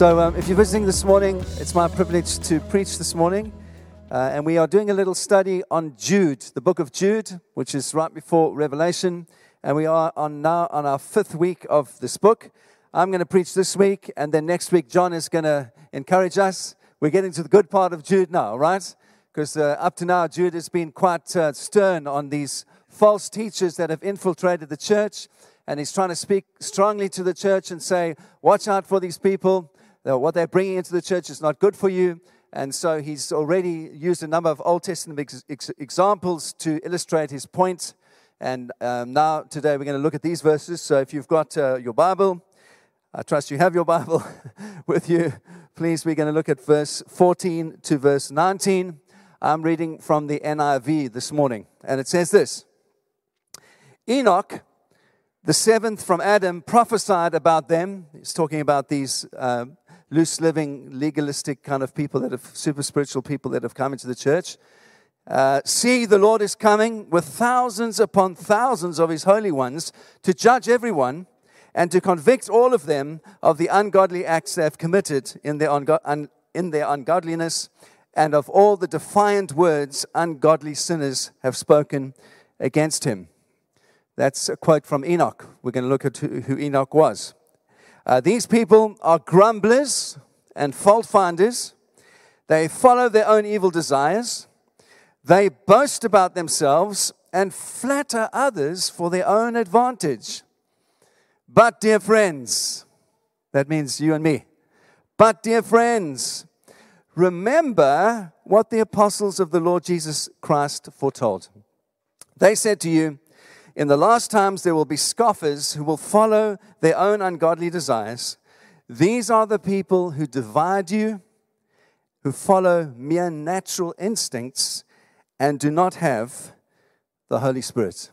So, um, if you're visiting this morning, it's my privilege to preach this morning. Uh, and we are doing a little study on Jude, the book of Jude, which is right before Revelation. And we are on now on our fifth week of this book. I'm going to preach this week, and then next week, John is going to encourage us. We're getting to the good part of Jude now, right? Because uh, up to now, Jude has been quite uh, stern on these false teachers that have infiltrated the church. And he's trying to speak strongly to the church and say, Watch out for these people what they're bringing into the church is not good for you. And so he's already used a number of Old Testament ex- ex- examples to illustrate his point. And um, now, today, we're going to look at these verses. So if you've got uh, your Bible, I trust you have your Bible with you. Please, we're going to look at verse 14 to verse 19. I'm reading from the NIV this morning. And it says this Enoch, the seventh from Adam, prophesied about them. He's talking about these. Uh, loose living, legalistic kind of people that have super spiritual people that have come into the church. Uh, see, the Lord is coming with thousands upon thousands of his holy ones to judge everyone and to convict all of them of the ungodly acts they have committed in their, ungo- un- in their ungodliness and of all the defiant words ungodly sinners have spoken against him. That's a quote from Enoch. We're going to look at who, who Enoch was. Uh, these people are grumblers and fault finders. They follow their own evil desires. They boast about themselves and flatter others for their own advantage. But, dear friends, that means you and me. But, dear friends, remember what the apostles of the Lord Jesus Christ foretold. They said to you, in the last times, there will be scoffers who will follow their own ungodly desires. These are the people who divide you, who follow mere natural instincts, and do not have the Holy Spirit.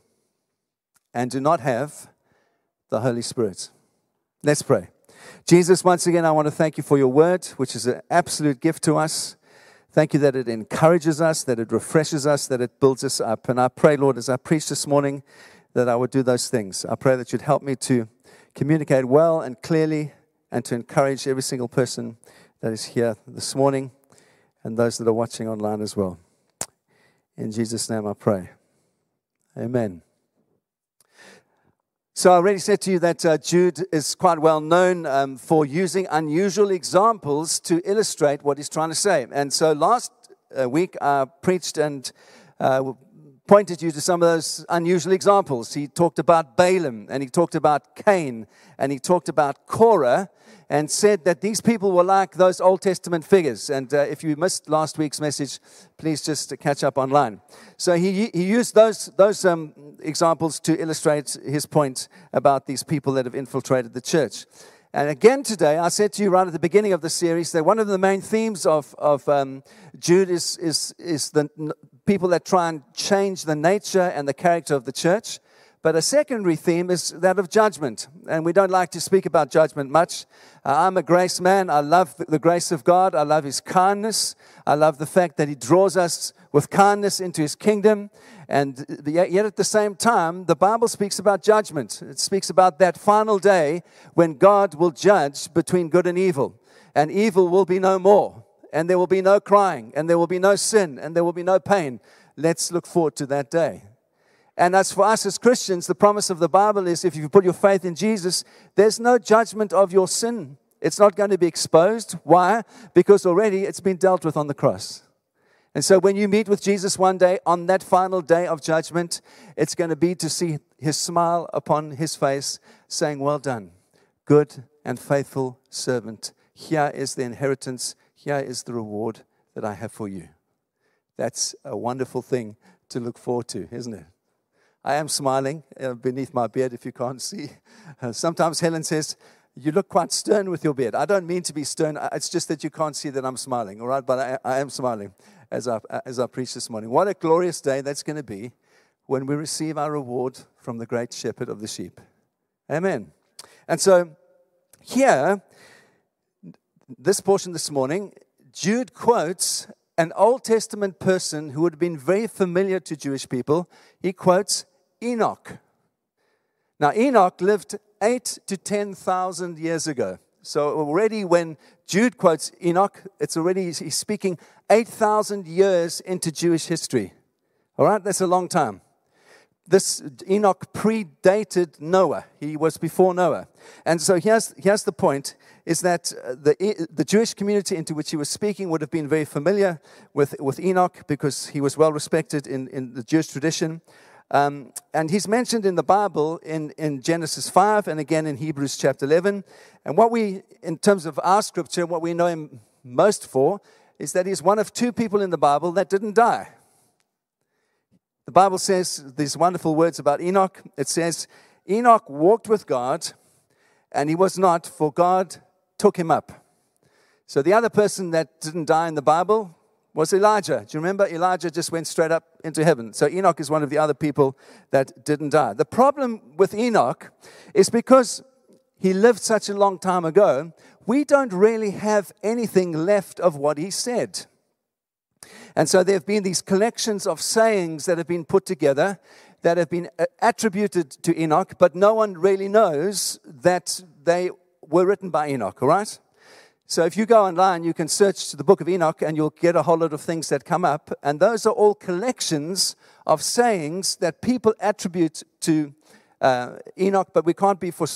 And do not have the Holy Spirit. Let's pray. Jesus, once again, I want to thank you for your word, which is an absolute gift to us. Thank you that it encourages us, that it refreshes us, that it builds us up. And I pray, Lord, as I preach this morning, that I would do those things. I pray that you'd help me to communicate well and clearly and to encourage every single person that is here this morning and those that are watching online as well. In Jesus' name I pray. Amen. So, I already said to you that uh, Jude is quite well known um, for using unusual examples to illustrate what he's trying to say. And so, last uh, week I preached and uh, pointed you to some of those unusual examples. He talked about Balaam, and he talked about Cain, and he talked about Korah, and said that these people were like those Old Testament figures. And uh, if you missed last week's message, please just catch up online. So he, he used those, those um, examples to illustrate his point about these people that have infiltrated the church. And again today, I said to you right at the beginning of the series that one of the main themes of, of um, Jude is, is, is the people that try and change the nature and the character of the church. But a secondary theme is that of judgment. And we don't like to speak about judgment much. Uh, I'm a grace man. I love the grace of God. I love his kindness. I love the fact that he draws us with kindness into his kingdom. And yet at the same time, the Bible speaks about judgment. It speaks about that final day when God will judge between good and evil. And evil will be no more. And there will be no crying. And there will be no sin. And there will be no pain. Let's look forward to that day. And as for us as Christians, the promise of the Bible is if you put your faith in Jesus, there's no judgment of your sin. It's not going to be exposed. Why? Because already it's been dealt with on the cross. And so when you meet with Jesus one day on that final day of judgment, it's going to be to see his smile upon his face saying, Well done, good and faithful servant. Here is the inheritance, here is the reward that I have for you. That's a wonderful thing to look forward to, isn't it? I am smiling uh, beneath my beard if you can't see. Uh, sometimes Helen says, You look quite stern with your beard. I don't mean to be stern, it's just that you can't see that I'm smiling, all right? But I, I am smiling as I, as I preach this morning. What a glorious day that's going to be when we receive our reward from the great shepherd of the sheep. Amen. And so, here, this portion this morning, Jude quotes an Old Testament person who would have been very familiar to Jewish people. He quotes Enoch. Now, Enoch lived eight to 10,000 years ago. So already when Jude quotes Enoch, it's already, he's speaking 8,000 years into Jewish history. All right, that's a long time. This Enoch predated Noah. He was before Noah. And so here's, here's the point is that uh, the, the Jewish community into which he was speaking would have been very familiar with, with Enoch because he was well respected in, in the Jewish tradition. Um, and he's mentioned in the Bible in, in Genesis 5 and again in Hebrews chapter 11. And what we, in terms of our scripture, what we know him most for is that he's one of two people in the Bible that didn't die. The Bible says these wonderful words about Enoch. It says, Enoch walked with God, and he was not, for God took him up. So the other person that didn't die in the Bible was Elijah. Do you remember? Elijah just went straight up into heaven. So Enoch is one of the other people that didn't die. The problem with Enoch is because he lived such a long time ago, we don't really have anything left of what he said. And so there have been these collections of sayings that have been put together that have been uh, attributed to Enoch, but no one really knows that they were written by Enoch, all right? So if you go online, you can search the book of Enoch and you'll get a whole lot of things that come up. And those are all collections of sayings that people attribute to uh, Enoch, but we can't be for,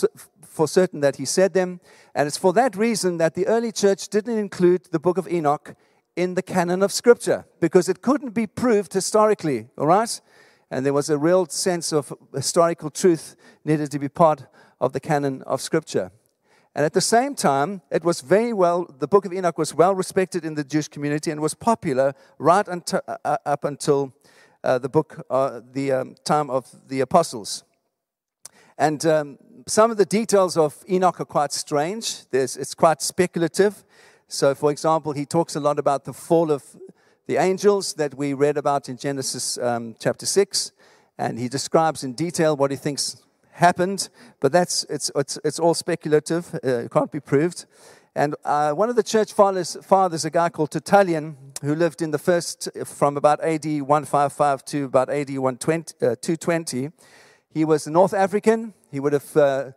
for certain that he said them. And it's for that reason that the early church didn't include the book of Enoch in the canon of Scripture because it couldn't be proved historically, all right? And there was a real sense of historical truth needed to be part of the canon of Scripture. And at the same time, it was very well, the book of Enoch was well respected in the Jewish community and was popular right until, uh, uh, up until uh, the book, uh, the um, time of the apostles. And um, some of the details of Enoch are quite strange. There's, it's quite speculative. So, for example, he talks a lot about the fall of the angels that we read about in Genesis um, chapter 6, and he describes in detail what he thinks happened, but that's, it's, it's, it's all speculative, uh, it can't be proved. And uh, one of the church fathers, fathers, a guy called Tertullian, who lived in the first, from about AD 155 to about AD 120, uh, 220, he was North African. He would have uh,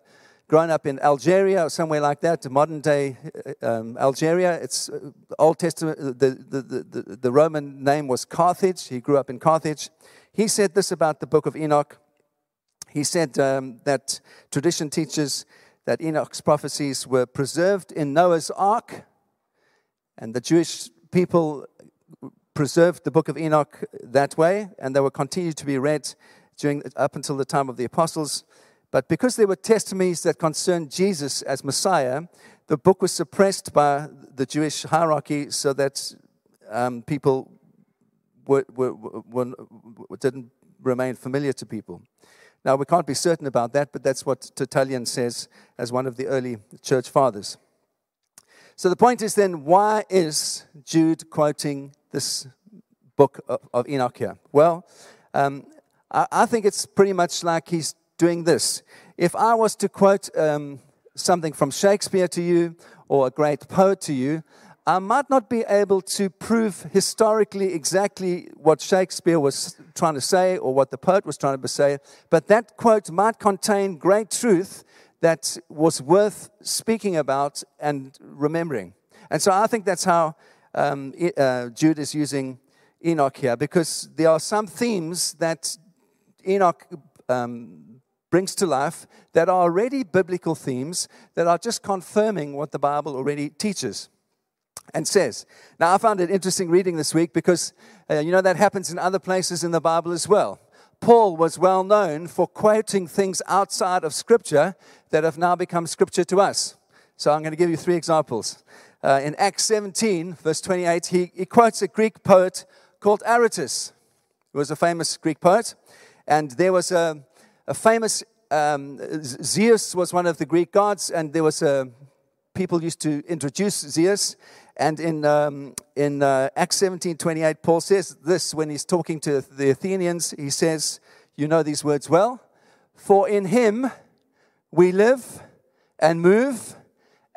grown up in Algeria or somewhere like that, modern day uh, um, Algeria. It's uh, Old Testament, uh, the, the, the, the Roman name was Carthage. He grew up in Carthage. He said this about the book of Enoch. He said um, that tradition teaches that Enoch's prophecies were preserved in Noah's ark, and the Jewish people preserved the book of Enoch that way, and they were continued to be read during up until the time of the apostles. But because there were testimonies that concerned Jesus as Messiah, the book was suppressed by the Jewish hierarchy so that um, people were, were, were, didn't remain familiar to people. Now, we can't be certain about that, but that's what Tertullian says as one of the early church fathers. So the point is then, why is Jude quoting this book of, Enoch here? Well, um, I, I think it's pretty much like he's doing this. If I was to quote um, something from Shakespeare to you or a great poet to you, I might not be able to prove historically exactly what Shakespeare was trying to say or what the poet was trying to say, but that quote might contain great truth that was worth speaking about and remembering. And so I think that's how um, uh, Jude is using Enoch here, because there are some themes that Enoch um, brings to life that are already biblical themes that are just confirming what the Bible already teaches and says. Now, I found it interesting reading this week because, uh, you know, that happens in other places in the Bible as well. Paul was well known for quoting things outside of Scripture that have now become Scripture to us. So I'm going to give you three examples. Uh, in Acts 17, verse 28, he, he quotes a Greek poet called Aratus, who was a famous Greek poet. And there was a, a famous um, Zeus was one of the Greek gods, and there was a people used to introduce Zeus. And in um, in uh, Acts 17, 28, Paul says this when he's talking to the Athenians. He says, "You know these words well, for in Him we live and move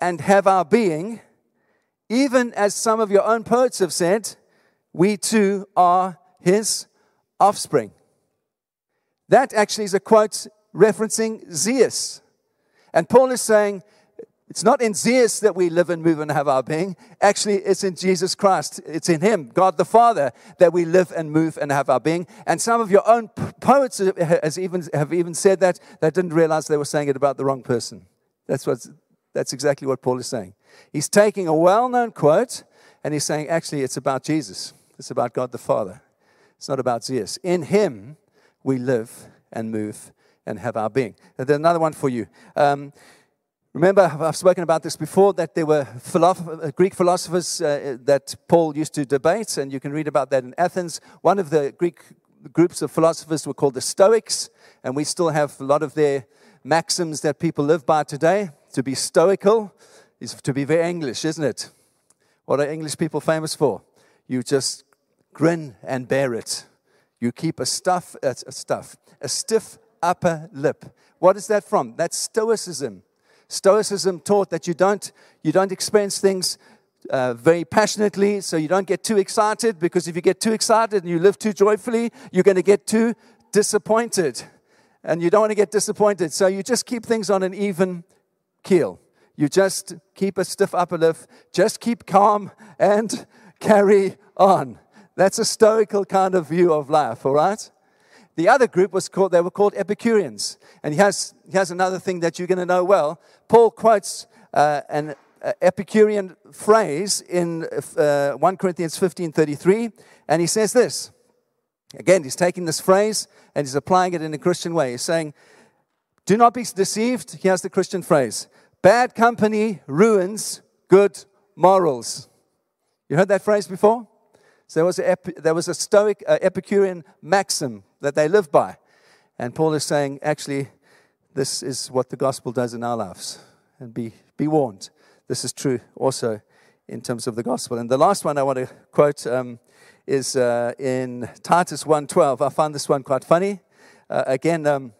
and have our being." Even as some of your own poets have said, we too are His offspring. That actually is a quote referencing Zeus. And Paul is saying, It's not in Zeus that we live and move and have our being. Actually, it's in Jesus Christ. It's in Him, God the Father, that we live and move and have our being. And some of your own poets has even, have even said that. They didn't realize they were saying it about the wrong person. That's, what's, that's exactly what Paul is saying. He's taking a well known quote and he's saying, actually, it's about Jesus. It's about God the Father. It's not about Zeus. In Him, we live and move and have our being. There's another one for you. Um, Remember, I've spoken about this before that there were philosoph- uh, Greek philosophers uh, that Paul used to debate, and you can read about that in Athens. One of the Greek groups of philosophers were called the Stoics, and we still have a lot of their maxims that people live by today. To be stoical is to be very English, isn't it? What are English people famous for? You just grin and bear it. You keep a stuff, a stuff, a stiff upper lip. What is that from? That's Stoicism. Stoicism taught that you don't, you don't experience things uh, very passionately, so you don't get too excited, because if you get too excited and you live too joyfully, you're going to get too disappointed. And you don't want to get disappointed, so you just keep things on an even keel. You just keep a stiff upper lip, just keep calm and carry on. That's a stoical kind of view of life, all right? The other group was called, they were called Epicureans. And he has, he has another thing that you're going to know well. Paul quotes uh, an uh, Epicurean phrase in uh, 1 Corinthians 15 33, and he says this. Again, he's taking this phrase and he's applying it in a Christian way. He's saying, Do not be deceived. Here's the Christian phrase Bad company ruins good morals. You heard that phrase before? So there was a, there was a Stoic uh, Epicurean maxim that they live by. And Paul is saying, actually, this is what the gospel does in our lives. And be, be warned. This is true also in terms of the gospel. And the last one I want to quote um, is uh, in Titus 1.12. I find this one quite funny. Uh, again, um,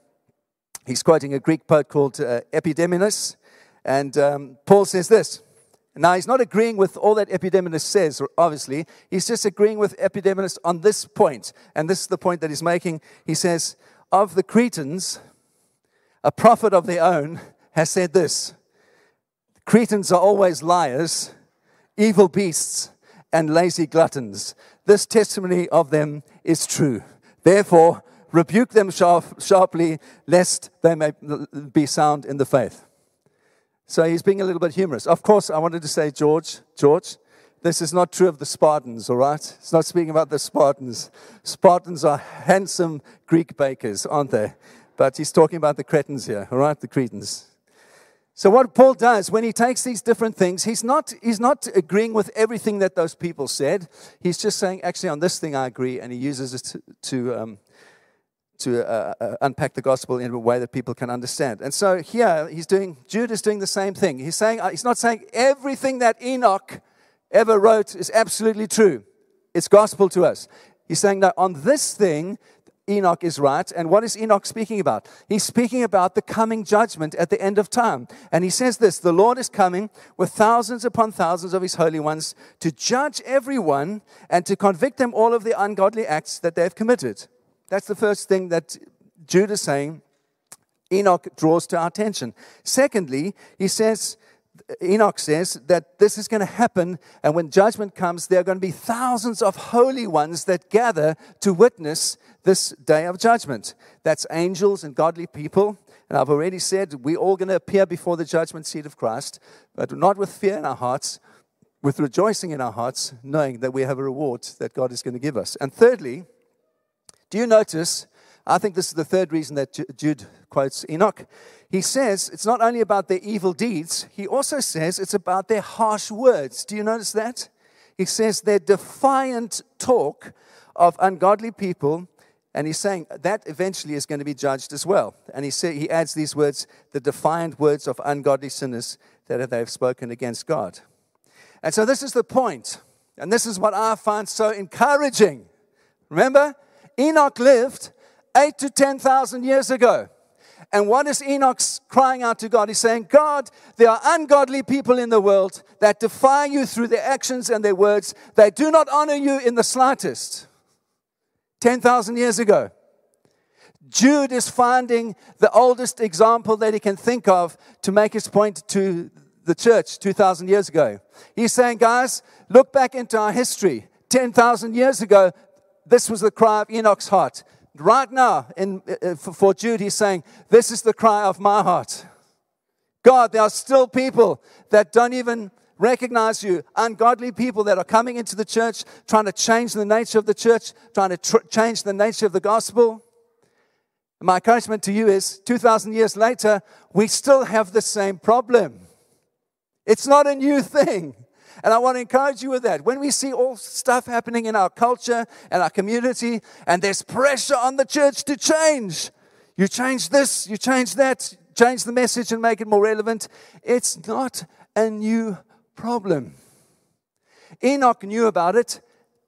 he's quoting a Greek poet called uh. And um, Paul says this. Now, he's not agreeing with all that Epideminus says, obviously. He's just agreeing with Epideminus on this point. And this is the point that he's making. He says, Of the Cretans, a prophet of their own has said this Cretans are always liars, evil beasts, and lazy gluttons. This testimony of them is true. Therefore, rebuke them sharp, sharply, lest they may be sound in the faith. So he's being a little bit humorous. Of course, I wanted to say, George, George, this is not true of the Spartans, all right? It's not speaking about the Spartans. Spartans are handsome Greek bakers, aren't they? But he's talking about the Cretans here, all right? The Cretans. So what Paul does when he takes these different things, he's not, he's not agreeing with everything that those people said. He's just saying, actually, on this thing I agree, and he uses it to, to um, to uh, uh, unpack the gospel in a way that people can understand. And so here he's doing, Jude is doing the same thing. He's saying, uh, he's not saying everything that Enoch ever wrote is absolutely true. It's gospel to us. He's saying that on this thing, Enoch is right. And what is Enoch speaking about? He's speaking about the coming judgment at the end of time. And he says this The Lord is coming with thousands upon thousands of his holy ones to judge everyone and to convict them all of the ungodly acts that they have committed. That's the first thing that Jude is saying Enoch draws to our attention. Secondly, he says, Enoch says that this is going to happen, and when judgment comes, there are going to be thousands of holy ones that gather to witness this day of judgment. That's angels and godly people. And I've already said we're all going to appear before the judgment seat of Christ, but not with fear in our hearts, with rejoicing in our hearts, knowing that we have a reward that God is going to give us. And thirdly, do you notice? I think this is the third reason that Jude quotes Enoch. He says it's not only about their evil deeds, he also says it's about their harsh words. Do you notice that? He says their defiant talk of ungodly people, and he's saying that eventually is going to be judged as well. And he, say, he adds these words the defiant words of ungodly sinners that they have spoken against God. And so this is the point, and this is what I find so encouraging. Remember, Enoch lived eight to 10,000 years ago. And what is Enoch crying out to God? He's saying, God, there are ungodly people in the world that defy you through their actions and their words. They do not honor you in the slightest. 10,000 years ago. Jude is finding the oldest example that he can think of to make his point to the church 2,000 years ago. He's saying, guys, look back into our history. 10,000 years ago, this was the cry of Enoch's heart. Right now, in, uh, for Jude, he's saying, This is the cry of my heart. God, there are still people that don't even recognize you, ungodly people that are coming into the church, trying to change the nature of the church, trying to tr- change the nature of the gospel. My encouragement to you is 2,000 years later, we still have the same problem. It's not a new thing. And I want to encourage you with that. When we see all stuff happening in our culture and our community, and there's pressure on the church to change, you change this, you change that, change the message and make it more relevant. It's not a new problem. Enoch knew about it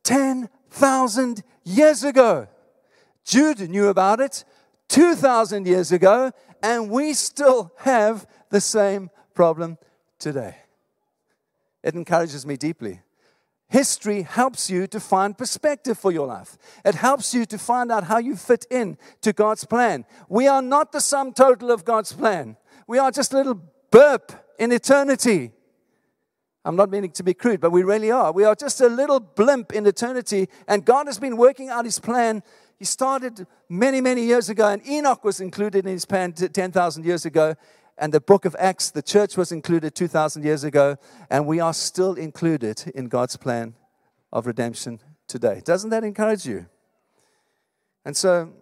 10,000 years ago. Jude knew about it 2,000 years ago, and we still have the same problem today. It encourages me deeply. History helps you to find perspective for your life. It helps you to find out how you fit in to God's plan. We are not the sum total of God's plan. We are just a little burp in eternity. I'm not meaning to be crude, but we really are. We are just a little blimp in eternity, and God has been working out His plan. He started many, many years ago, and Enoch was included in His plan 10,000 years ago, and the book of Acts, the church was included 2,000 years ago, and we are still included in God's plan of redemption today. Doesn't that encourage you? And so,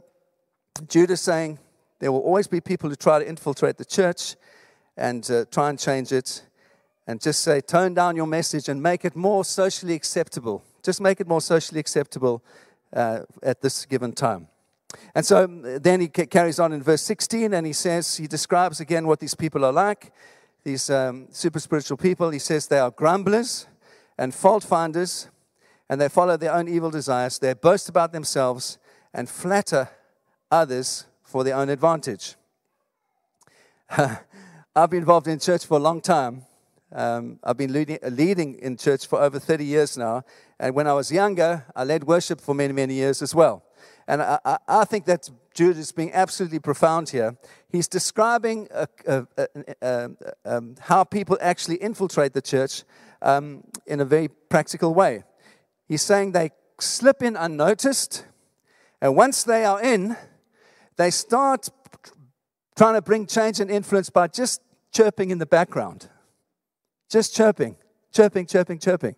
Jude saying there will always be people who try to infiltrate the church and uh, try and change it, and just say, tone down your message and make it more socially acceptable. Just make it more socially acceptable uh, at this given time. And so um, then he carries on in verse 16 and he says, he describes again what these people are like, these um, super spiritual people. He says they are grumblers and fault finders, and they follow their own evil desires. They boast about themselves and flatter others for their own advantage. I've been involved in church for a long time. Um, I've been leading, leading in church for over 30 years now. And when I was younger, I led worship for many, many years as well. And I, I, think that Jude is being absolutely profound here. He's describing a, a, a, um, how people actually infiltrate the church um, in a very practical way. He's saying they slip in unnoticed, and once they are in, they start trying to bring change and influence by just chirping in the background. Just chirping, chirping, chirping, chirping.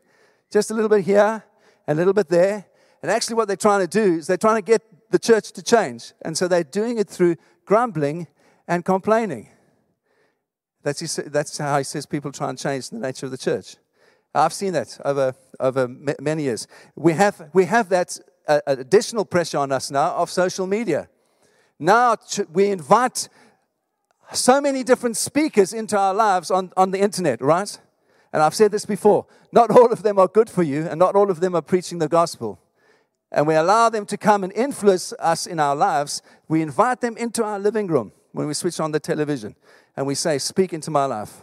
Just a little bit here, a little bit there, and actually, what they're trying to do is they're trying to get the church to change. And so they're doing it through grumbling and complaining. That's, that's how he says people try and change the nature of the church. I've seen that over, over many years. We have, we have that uh, additional pressure on us now of social media. Now we invite so many different speakers into our lives on, on the internet, right? And I've said this before not all of them are good for you, and not all of them are preaching the gospel and we allow them to come and influence us in our lives, we invite them into our living room when we switch on the television and we say, Speak into my life.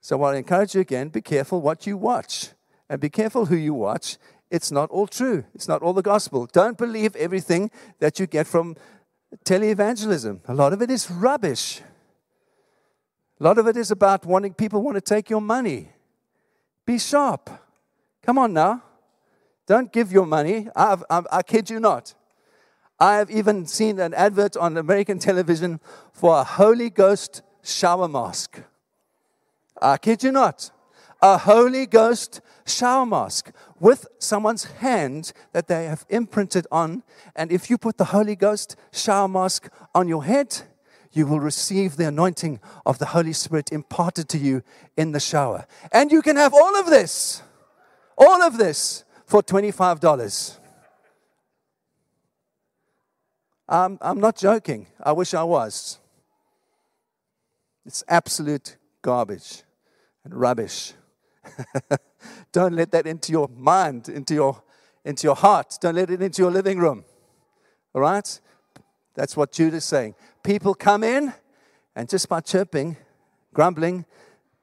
So I encourage you again be careful what you watch and be careful who you watch. It's not all true, it's not all the gospel. Don't believe everything that you get from televangelism. A lot of it is rubbish. A lot of it is about wanting people want to take your money. Be sharp. Come on now. Don't give your money. I've, I've, I kid you not. I have even seen an advert on American television for a Holy Ghost shower mask. I kid you not. A Holy Ghost shower mask with someone's hand that they have imprinted on. And if you put the Holy Ghost shower mask on your head, you will receive the anointing of the Holy Spirit imparted to you in the shower. And you can have all of this, all of this for $25. I'm, I'm not joking. I wish I was. It's absolute garbage and rubbish. Don't let that into your mind, into your, into your heart. Don't let it into your living room. All right? That's what Jude is saying. People come in, and just by chirping, grumbling,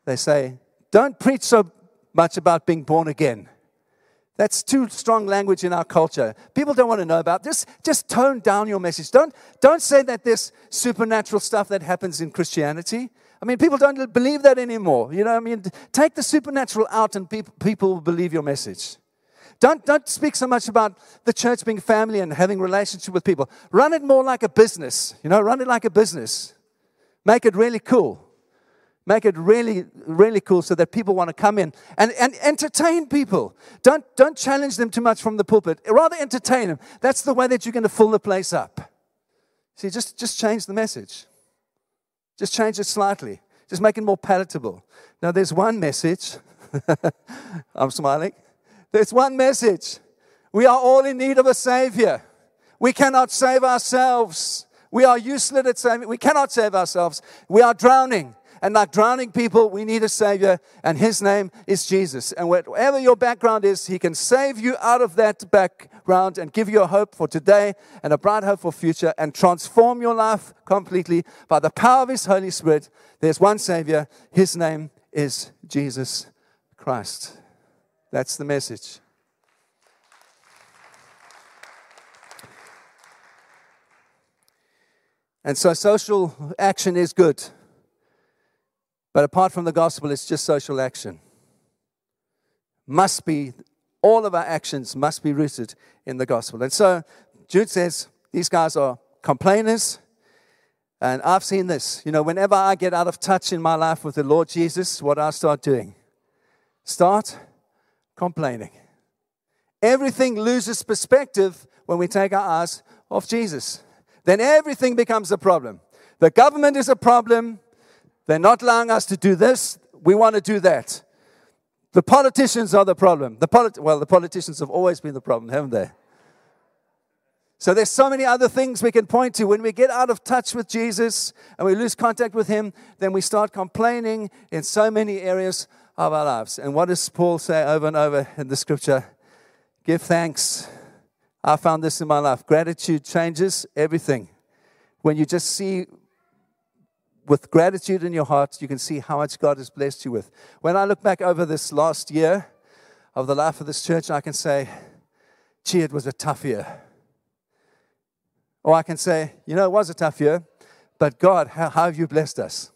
they say, Don't preach so much about being born again. That's too strong language in our culture. People don't want to know about this. Just tone down your message. Don't, don't say that there's supernatural stuff that happens in Christianity. I mean, people don't believe that anymore. You know, I mean, take the supernatural out and people, people will believe your message. Don't, don't speak so much about the church being family and having relationship with people. Run it more like a business. You know, run it like a business. Make it really cool. Make it really, really cool so that people want to come in and, and entertain people. Don't, don't challenge them too much from the pulpit. Rather entertain them. That's the way that you're going to fill the place up. See, just, just change the message. Just change it slightly. Just make it more palatable. Now, there's one message. I'm smiling. There's one message. We are all in need of a Savior. We cannot save ourselves. We are useless at saving. We cannot save ourselves. We are drowning. And like drowning people, we need a Savior, and His name is Jesus. And whatever your background is, He can save you out of that background and give you a hope for today and a bright hope for future and transform your life completely by the power of His Holy Spirit. There's one Savior. His name is Jesus Christ. That's the message. And so social action is good. But apart from the gospel, it's just social action. Must be, all of our actions must be rooted in the gospel. And so Jude says these guys are complainers. And I've seen this. You know, whenever I get out of touch in my life with the Lord Jesus, what I start doing? Start complaining. Everything loses perspective when we take our eyes off Jesus. Then everything becomes a problem. The government is a problem. They're not allowing us to do this. We want to do that. The politicians are the problem. The polit- well, the politicians have always been the problem, haven't they? So there's so many other things we can point to. When we get out of touch with Jesus and we lose contact with him, then we start complaining in so many areas of our lives. And what does Paul say over and over in the scripture? Give thanks. I found this in my life. Gratitude changes everything. When you just see with gratitude in your heart, you can see how much God has blessed you with. When I look back over this last year of the life of this church, I can say, gee, it was a tough year. Or I can say, you know, it was a tough year, but God, how, how have you blessed us?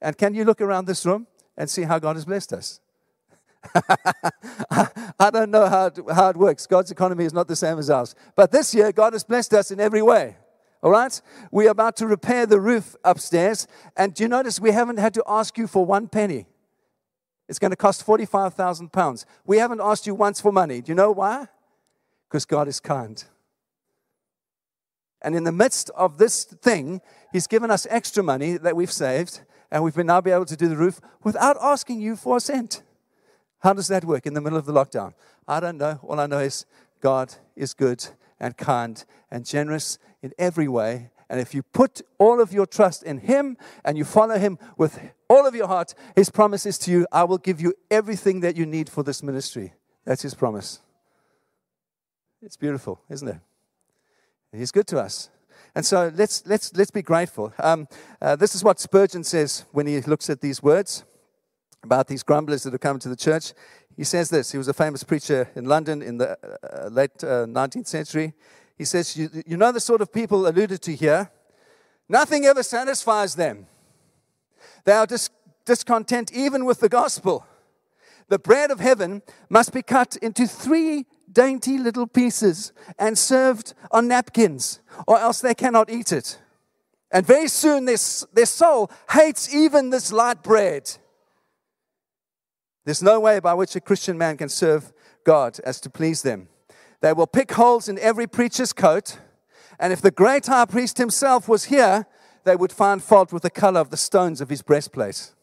And can you look around this room and see how God has blessed us? I don't know how it, how it works. God's economy is not the same as ours. But this year, God has blessed us in every way. All right? We're about to repair the roof upstairs. And do you notice we haven't had to ask you for one penny? It's going to cost 45,000 pounds. We haven't asked you once for money. Do you know why? Because God is kind. And in the midst of this thing, He's given us extra money that we've saved, and we've been now be able to do the roof without asking you for a cent. How does that work in the middle of the lockdown? I don't know. All I know is God is good and kind and generous in every way. And if you put all of your trust in Him and you follow Him with all of your heart, His promise is to you, I will give you everything that you need for this ministry. That's His promise. It's beautiful, isn't it? He's good to us. And so let's, let's, let's be grateful. Um, uh, this is what Spurgeon says when he looks at these words about these grumblers that have come to the church. He says this. He was a famous preacher in London in the uh, late uh, 19th century. He says, you, you know the sort of people alluded to here? Nothing ever satisfies them. They are dis- discontent even with the gospel. The bread of heaven must be cut into three dainty little pieces and served on napkins, or else they cannot eat it. And very soon their, their soul hates even this light bread. There's no way by which a Christian man can serve God as to please them. They will pick holes in every preacher's coat. And if the great high priest himself was here, they would find fault with the color of the stones of his breastplate. It's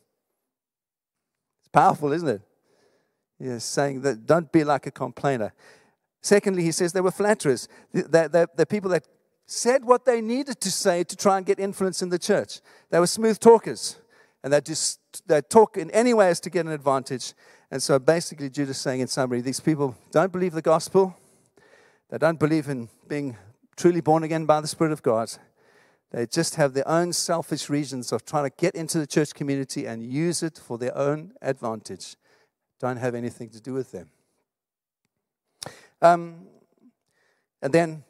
powerful, isn't it? He's saying that don't be like a complainer. Secondly, he says they were flatterers. They're, they're, they're people that said what they needed to say to try and get influence in the church. They were smooth talkers. And they just they talk in any way as to get an advantage. And so basically, Judas is saying in summary, these people don't believe the gospel. They don't believe in being truly born again by the Spirit of God. They just have their own selfish reasons of trying to get into the church community and use it for their own advantage. Don't have anything to do with them. Um, and then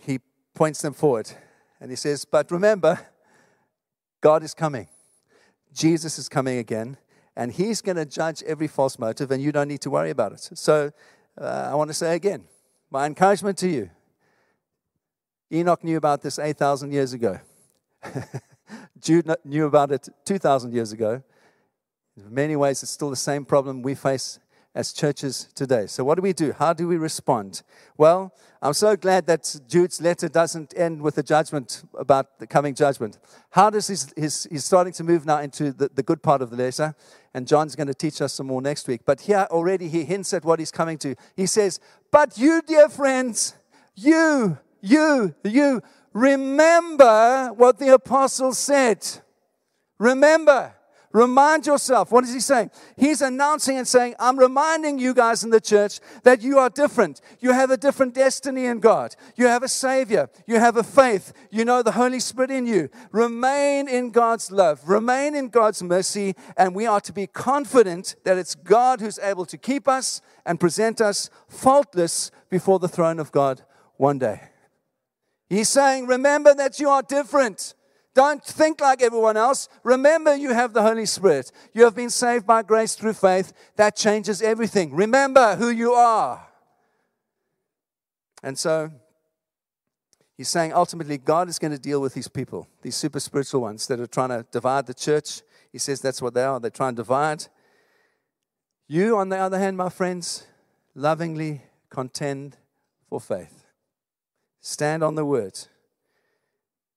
he points them forward and he says, But remember, God is coming. Jesus is coming again, and he's going to judge every false motive, and you don't need to worry about it. So uh, I want to say again my encouragement to you Enoch knew about this 8,000 years ago. Jude knew about it 2,000 years ago. In many ways, it's still the same problem we face as churches today. So, what do we do? How do we respond? Well, I'm so glad that Jude's letter doesn't end with a judgment about the coming judgment. How does his, his he's starting to move now into the, the good part of the letter, and John's going to teach us some more next week. But here already he hints at what he's coming to. He says, But you, dear friends, you, you, you, remember what the apostles said. Remember. Remind yourself. What is he saying? He's announcing and saying, I'm reminding you guys in the church that you are different. You have a different destiny in God. You have a Savior. You have a faith. You know the Holy Spirit in you. Remain in God's love. Remain in God's mercy. And we are to be confident that it's God who's able to keep us and present us faultless before the throne of God one day. He's saying, Remember that you are different. Don't think like everyone else. Remember, you have the Holy Spirit. You have been saved by grace through faith. That changes everything. Remember who you are. And so, he's saying ultimately, God is going to deal with these people, these super spiritual ones that are trying to divide the church. He says that's what they are. They're trying to divide. You, on the other hand, my friends, lovingly contend for faith. Stand on the word.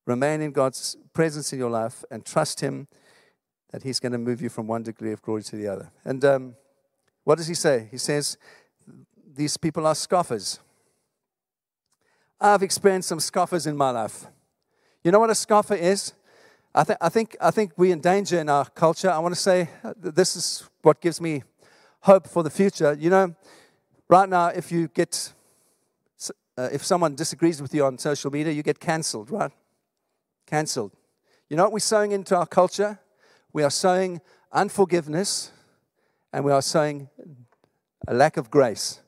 Remain in God's presence in your life and trust Him that He's going to move you from one degree of glory to the other. And um, what does He say? He says, These people are scoffers. I've experienced some scoffers in my life. You know what a scoffer is? I, th- I, think, I think we're in danger in our culture. I want to say this is what gives me hope for the future. You know, right now, if you get, uh, if someone disagrees with you on social media, you get canceled, right? Cancelled. You know what we're sowing into our culture? We are sowing unforgiveness and we are sowing a lack of grace.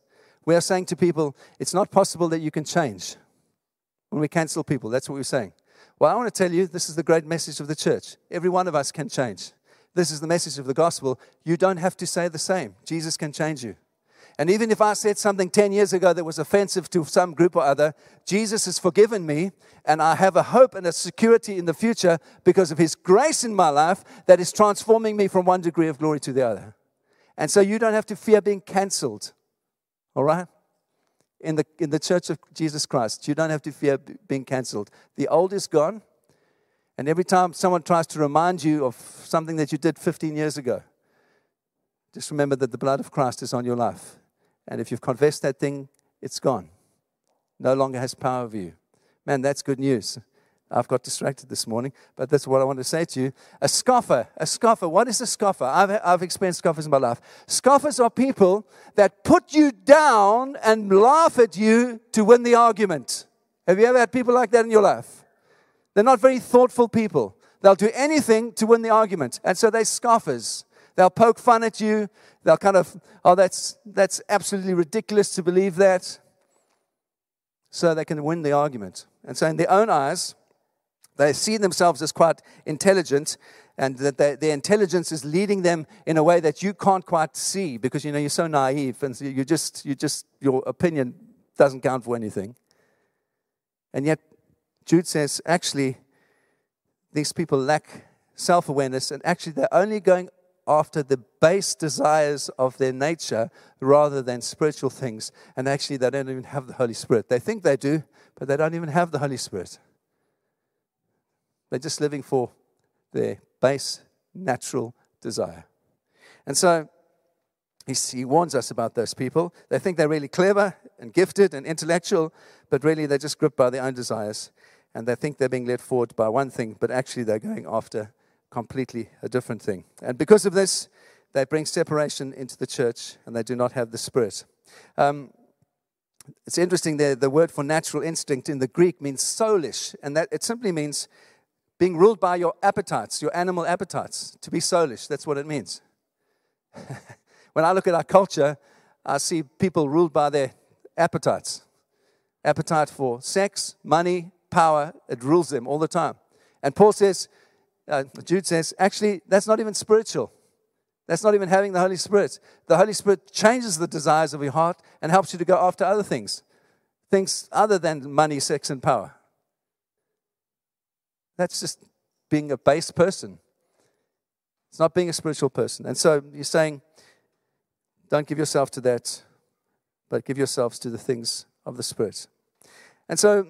We are saying to people, it's not possible that you can change. When we cancel people, that's what we're saying. Well, I want to tell you, this is the great message of the church. Every one of us can change. This is the message of the gospel. You don't have to say the same. Jesus can change you. And even if I said something 10 years ago that was offensive to some group or other, Jesus has forgiven me, and I have a hope and a security in the future because of His grace in my life that is transforming me from one degree of glory to the other. And so you don't have to fear being canceled, all right? In the, in the church of Jesus Christ, you don't have to fear being canceled. The old is gone, and every time someone tries to remind you of something that you did 15 years ago, just remember that the blood of Christ is on your life. And if you've confessed that thing, it's gone. No longer has power over you. Man, that's good news. I've got distracted this morning, but that's what I want to say to you. A scoffer, a scoffer. What is a scoffer? I've, I've experienced scoffers in my life. Scoffers are people that put you down and laugh at you to win the argument. Have you ever had people like that in your life? They're not very thoughtful people. They'll do anything to win the argument. And so they're scoffers. They'll poke fun at you. They'll kind of, oh, that's, that's absolutely ridiculous to believe that. So they can win the argument. And so, in their own eyes, they see themselves as quite intelligent and that they, their intelligence is leading them in a way that you can't quite see because you know you're so naive and you just you just your opinion doesn't count for anything and yet jude says actually these people lack self-awareness and actually they're only going after the base desires of their nature rather than spiritual things. And actually, they don't even have the Holy Spirit. They think they do, but they don't even have the Holy Spirit. They're just living for their base natural desire. And so, he, warns us about those people. They think they're really clever and gifted and intellectual, but really they're just gripped by their own desires. And they think they're being led forward by one thing, but actually they're going after completely a different thing. And because of this, they bring separation into the church and they do not have the Spirit. Um, it's interesting there, the word for natural instinct in the Greek means soulish, and that it simply means being ruled by your appetites, your animal appetites. To be soulish, that's what it means. when I look at our culture, I see people ruled by their appetites. Appetite for sex, money, power, it rules them all the time. And Paul says, uh, Jude says, actually, that's not even spiritual. That's not even having the Holy Spirit. The Holy Spirit changes the desires of your heart and helps you to go after other things, things other than money, sex, and power. That's just being a base person. It's not being a spiritual person. And so you're saying, don't give yourself to that, but give yourselves to the things of the Spirit. And so,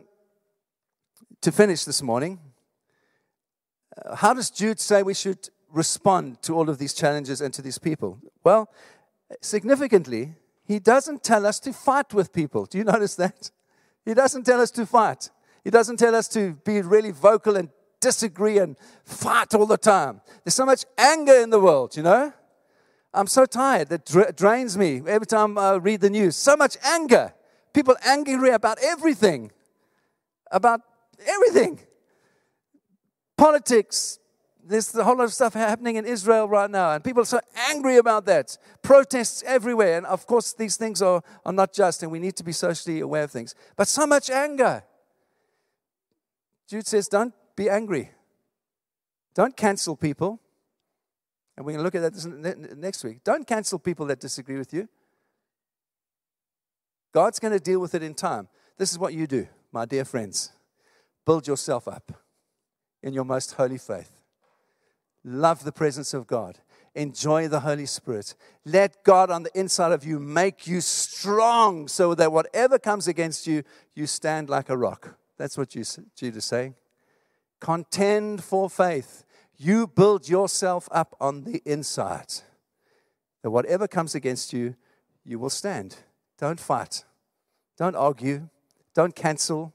to finish this morning, Uh, how does Jude say we should respond to all of these challenges and to these people? Well, significantly, he doesn't tell us to fight with people. Do you notice that? He doesn't tell us to fight. He doesn't tell us to be really vocal and disagree and fight all the time. There's so much anger in the world, you know? I'm so tired. It dra- drains me every time I read the news. So much anger. People angry about everything. About everything. Politics. There's a whole lot of stuff happening in Israel right now, and people are so angry about that. Protests everywhere. And of course, these things are, are not just, and we need to be socially aware of things. But so much anger. Jude says, don't be angry. Don't cancel people. And we're going to look at that next week. Don't cancel people that disagree with you. God's going to deal with it in time. This is what you do, my dear friends. Build yourself up in your most holy faith. Love the presence of God. Enjoy the Holy Spirit. Let God on the inside of you make you strong so that whatever comes against you, you stand like a rock. That's what Jude is saying. Contend for faith. You build yourself up on the inside. That whatever comes against you, you will stand. Don't fight. Don't argue. Don't cancel.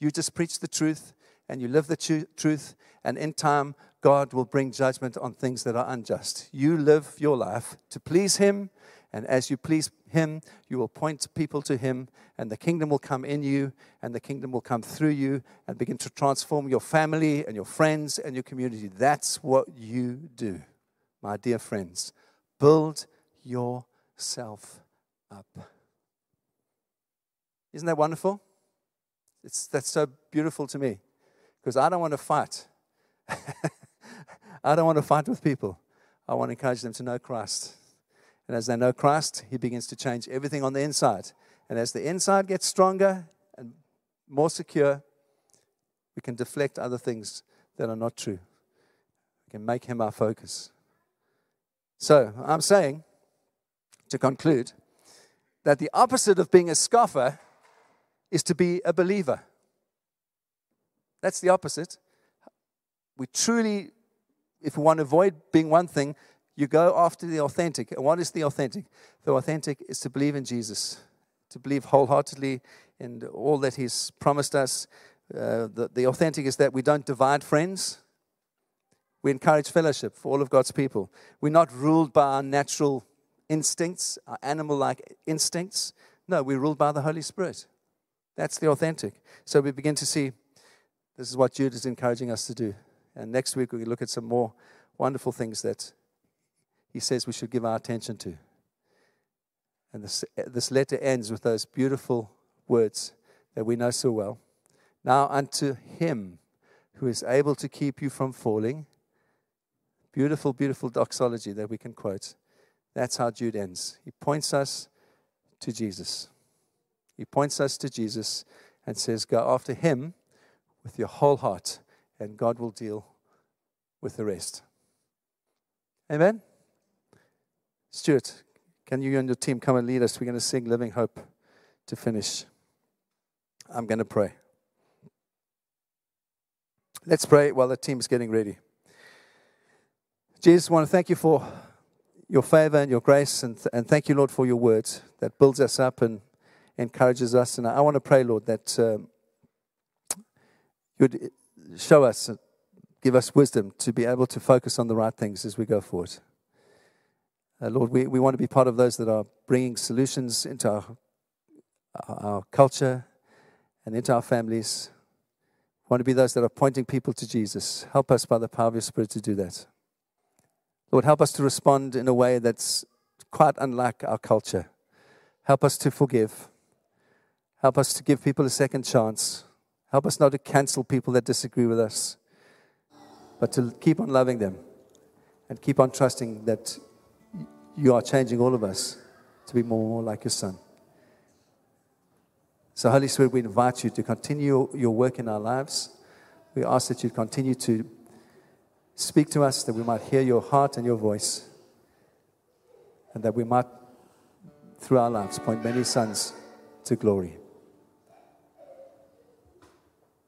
You just preach the truth and you live the truth, and in time, God will bring judgment on things that are unjust. You live your life to please Him and as you please Him, you will point people to Him, and the kingdom will come in you, and the kingdom will come through you, and begin to transform your family and your friends and your community. That's what you do, my dear friends. Build yourself up. Isn't that wonderful? It's, that's so beautiful to me because I don't want to fight. I don't want to fight with people. I want to encourage them to know Christ. And as they know Christ, He begins to change everything on the inside. And as the inside gets stronger and more secure, we can deflect other things that are not true. We can make Him our focus. So I'm saying, to conclude, that the opposite of being a scoffer is to be a believer. That's the opposite. We truly, if we want to avoid being one thing, you go after the authentic. And what is the authentic? The authentic is to believe in Jesus, to believe wholeheartedly in all that He's promised us. Uh, the, the authentic is that we don't divide friends. We encourage fellowship for all of God's people. We're not ruled by our natural instincts, our animal like instincts. No, we're ruled by the Holy Spirit. That's the authentic. So we begin to see this is what Jude is encouraging us to do. And next week we look at some more wonderful things that he says we should give our attention to. And this, this letter ends with those beautiful words that we know so well. Now, unto him who is able to keep you from falling. Beautiful, beautiful doxology that we can quote. That's how Jude ends. He points us to Jesus. He points us to Jesus and says, Go after him with your whole heart, and God will deal with the rest. Amen. Stuart, can you and your team come and lead us? We're going to sing Living Hope to finish. I'm going to pray. Let's pray while the team is getting ready. Jesus, I want to thank you for your favor and your grace, and, and thank you, Lord, for your words that builds us up and encourages us. And I want to pray, Lord, that um, you would show us, give us wisdom to be able to focus on the right things as we go forward. Uh, Lord, we, we want to be part of those that are bringing solutions into our, our culture and into our families. We want to be those that are pointing people to Jesus. Help us by the power of your Spirit to do that. Lord, help us to respond in a way that's quite unlike our culture. Help us to forgive. Help us to give people a second chance. Help us not to cancel people that disagree with us. but to keep on loving them and keep on trusting that you are changing all of us to be more and more like your Son. So, Holy Spirit, we invite you to continue your work in our lives. We ask that you continue to speak to us, that we might hear your heart and your voice, and that we might, through our lives, point many sons to glory.